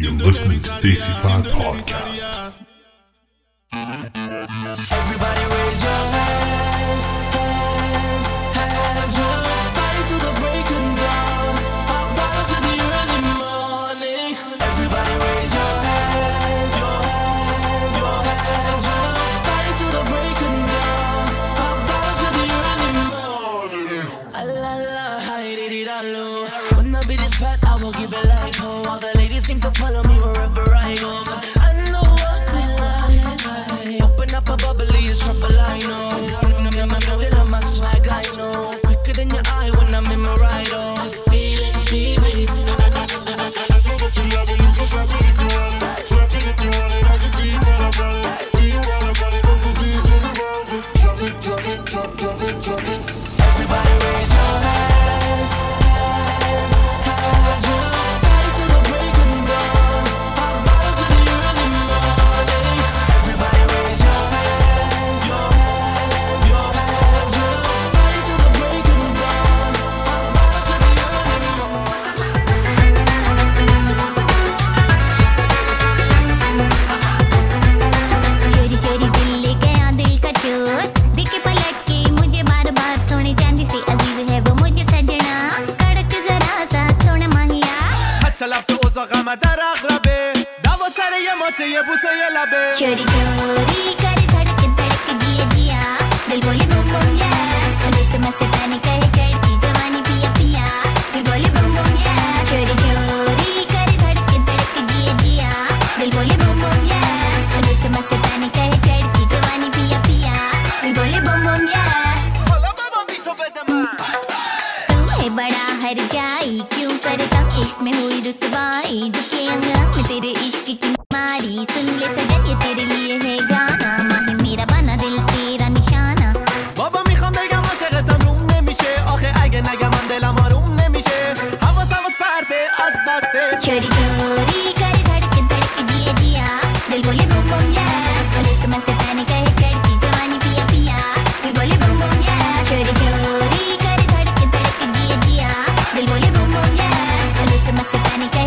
You're listening to Desi Vibe Podcast. Everybody raise your Titanic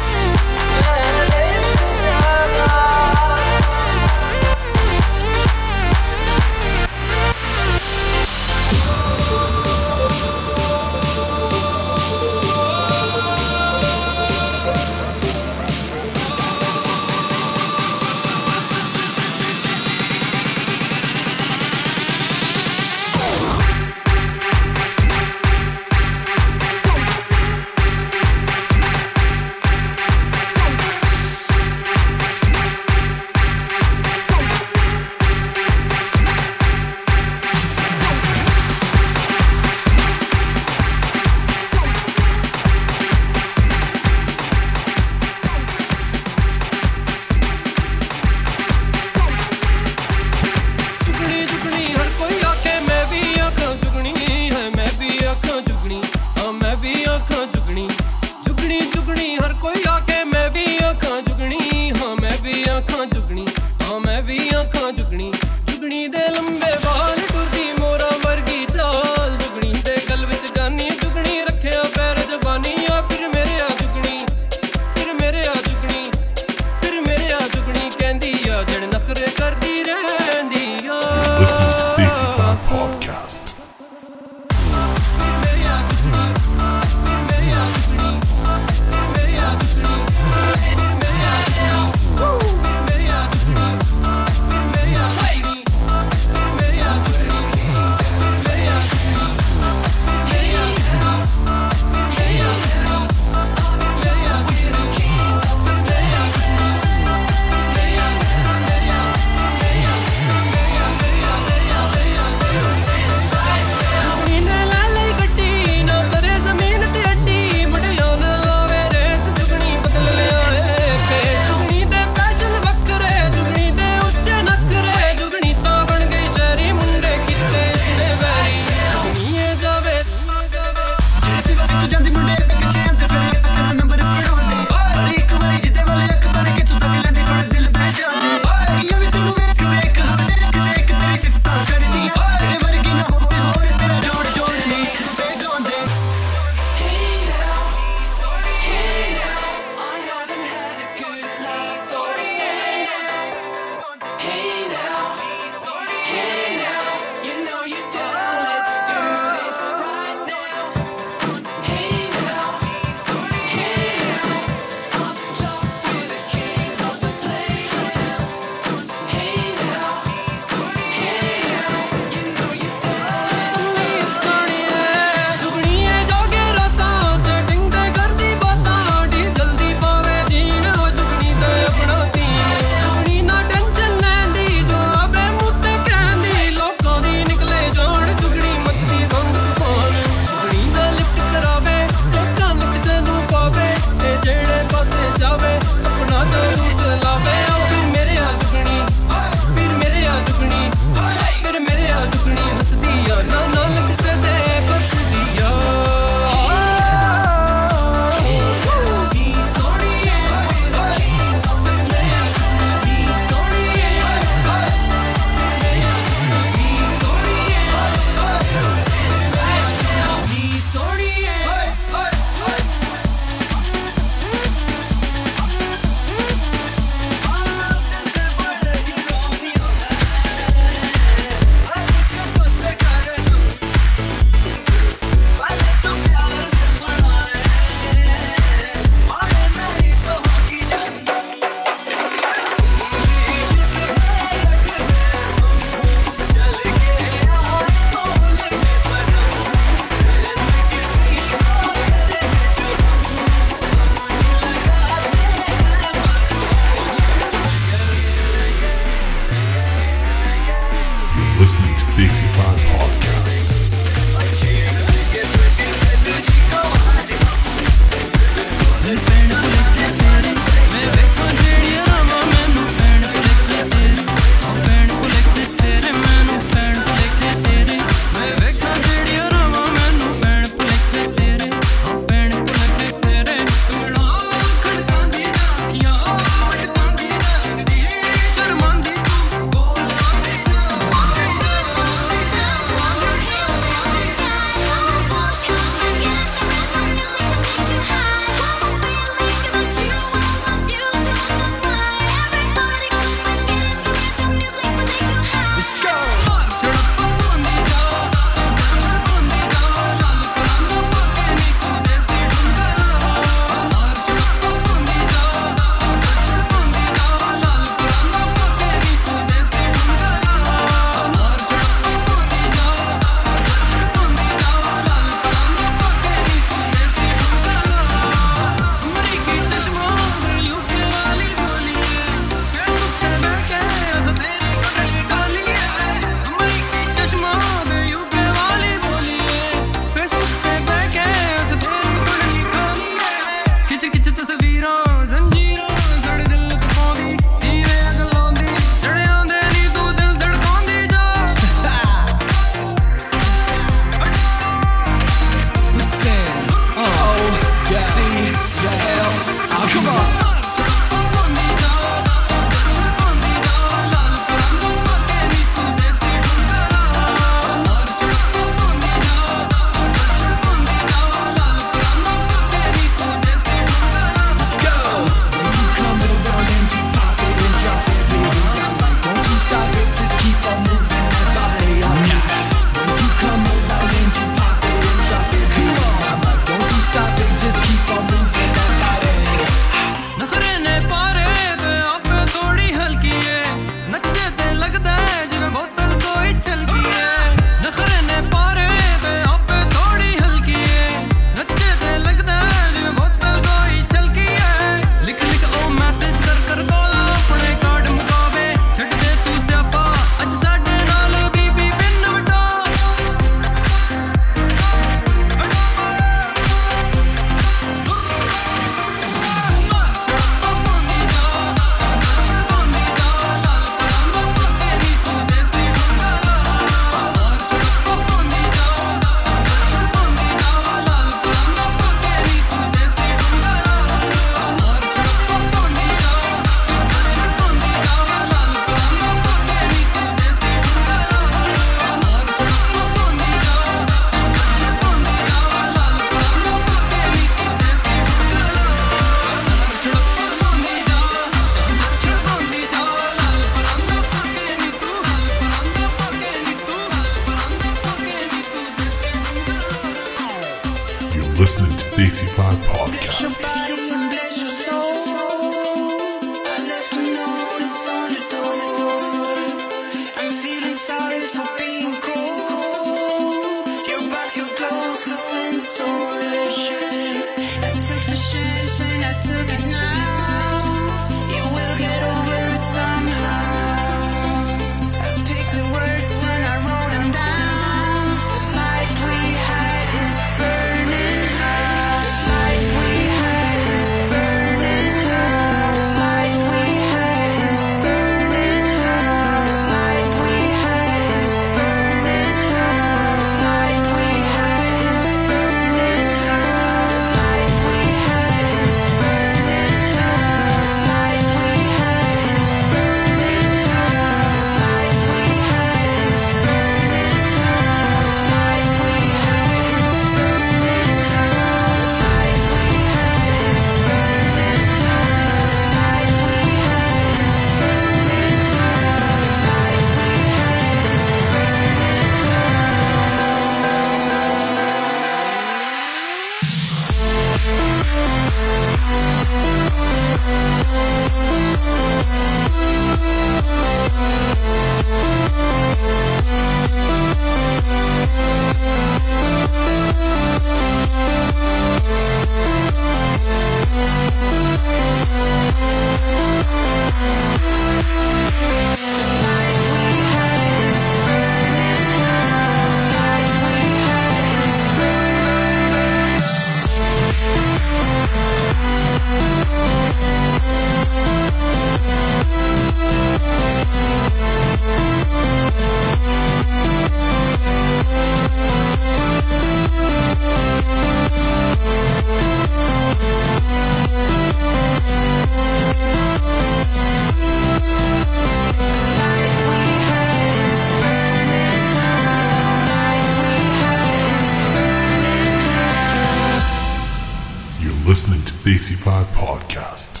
listening to Desi Vibe Podcast.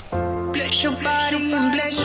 Bless your body and bless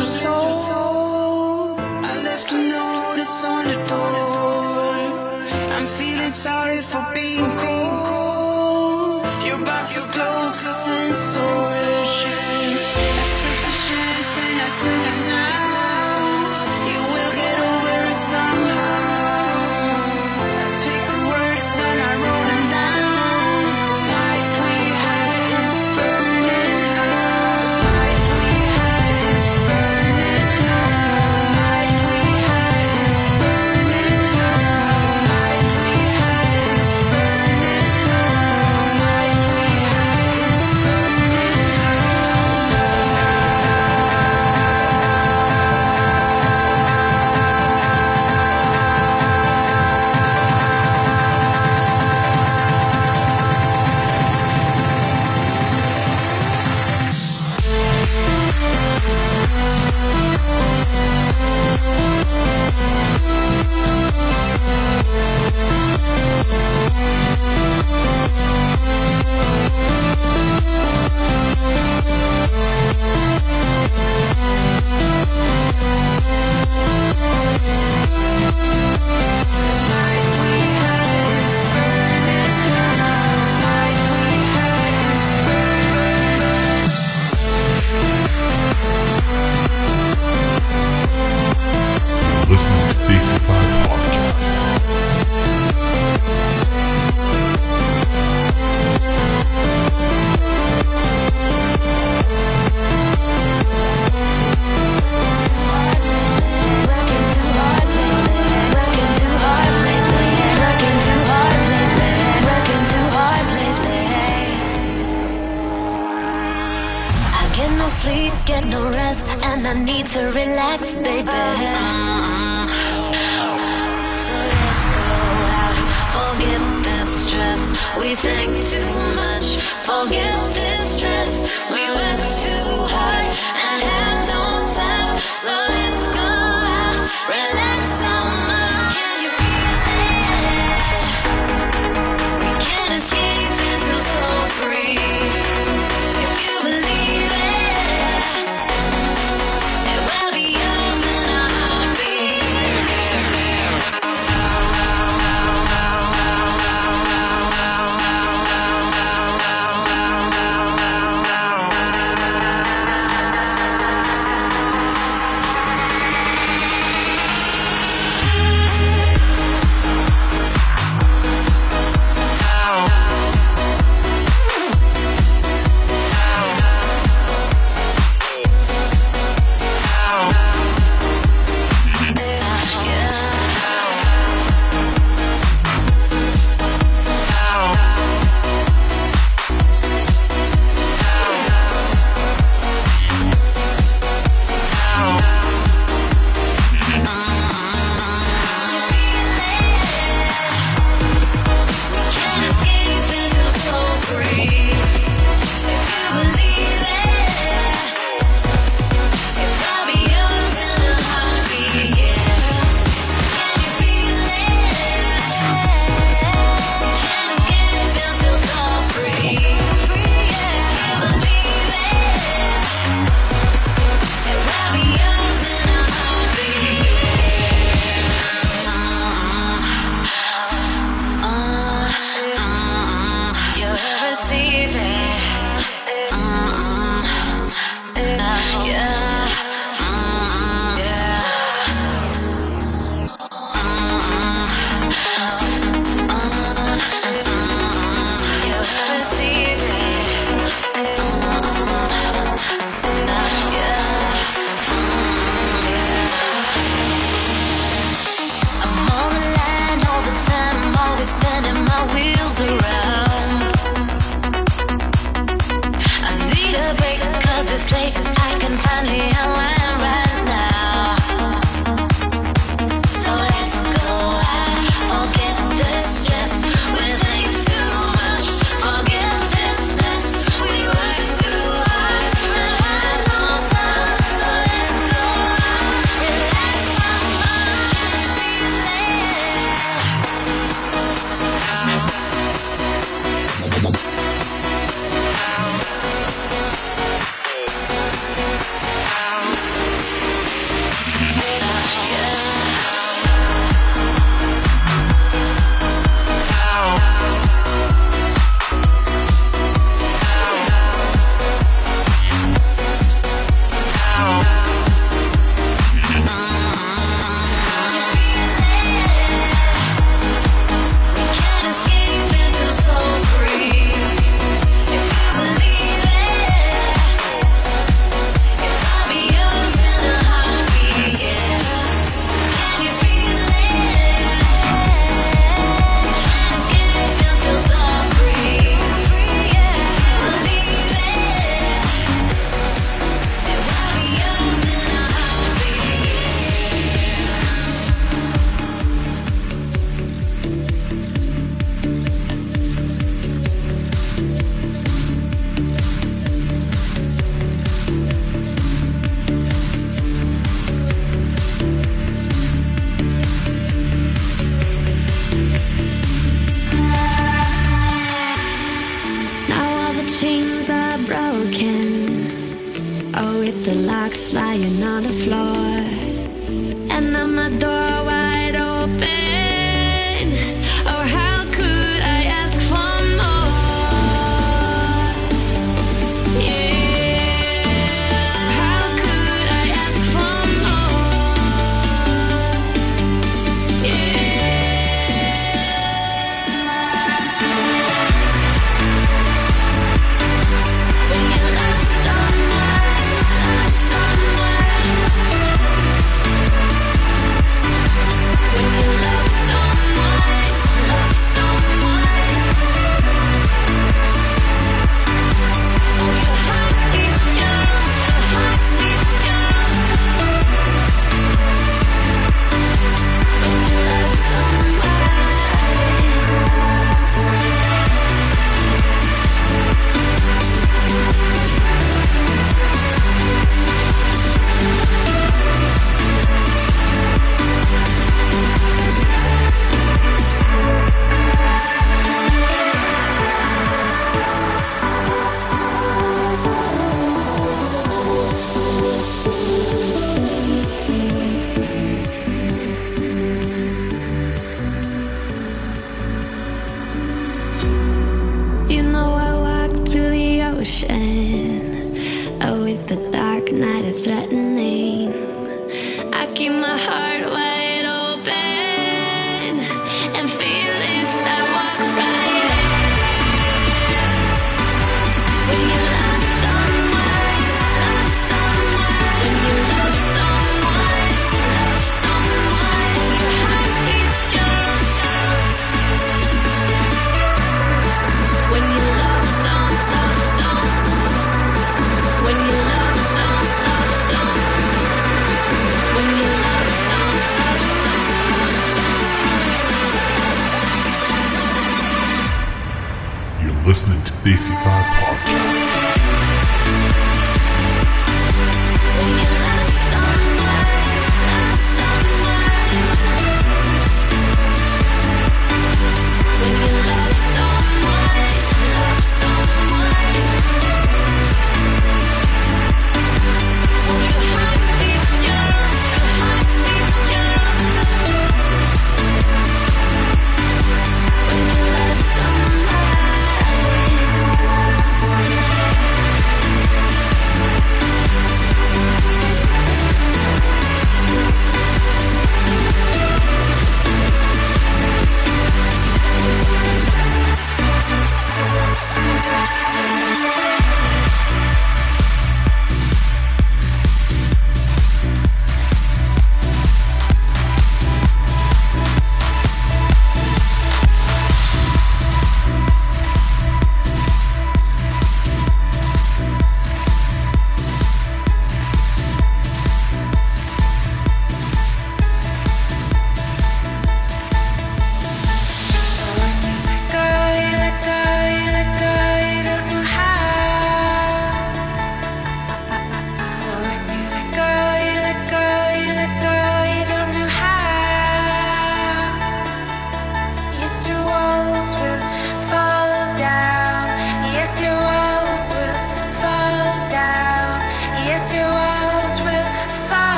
to Vibe Podcast.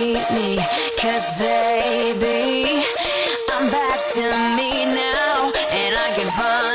need me. Cause baby I'm back to me now And I can find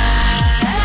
I